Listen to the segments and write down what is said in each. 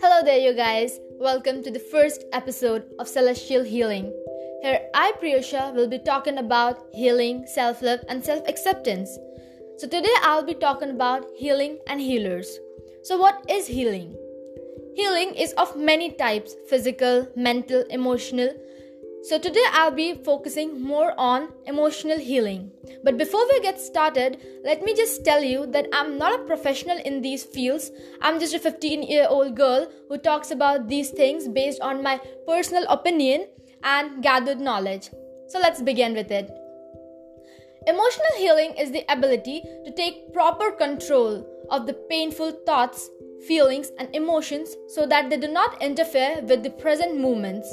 Hello there, you guys. Welcome to the first episode of Celestial Healing. Here, I, Priyosha, will be talking about healing, self love, and self acceptance. So, today I'll be talking about healing and healers. So, what is healing? Healing is of many types physical, mental, emotional, so, today I'll be focusing more on emotional healing. But before we get started, let me just tell you that I'm not a professional in these fields. I'm just a 15 year old girl who talks about these things based on my personal opinion and gathered knowledge. So, let's begin with it. Emotional healing is the ability to take proper control of the painful thoughts, feelings, and emotions so that they do not interfere with the present moments.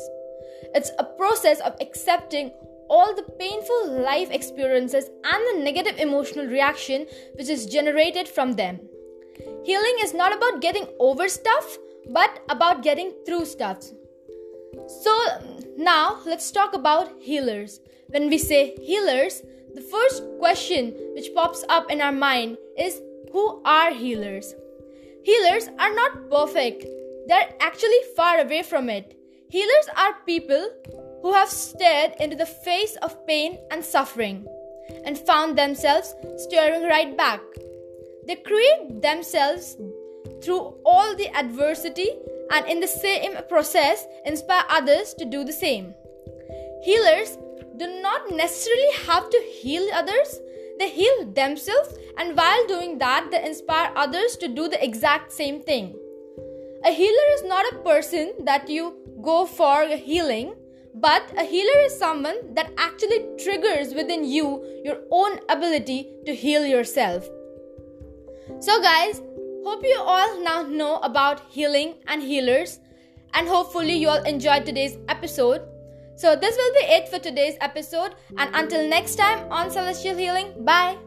It's a process of accepting all the painful life experiences and the negative emotional reaction which is generated from them. Healing is not about getting over stuff, but about getting through stuff. So, now let's talk about healers. When we say healers, the first question which pops up in our mind is who are healers? Healers are not perfect, they're actually far away from it. Healers are people who have stared into the face of pain and suffering and found themselves staring right back. They create themselves through all the adversity and in the same process inspire others to do the same. Healers do not necessarily have to heal others, they heal themselves, and while doing that, they inspire others to do the exact same thing. A healer is not a person that you go for healing, but a healer is someone that actually triggers within you your own ability to heal yourself. So, guys, hope you all now know about healing and healers, and hopefully, you all enjoyed today's episode. So, this will be it for today's episode, and until next time on Celestial Healing, bye.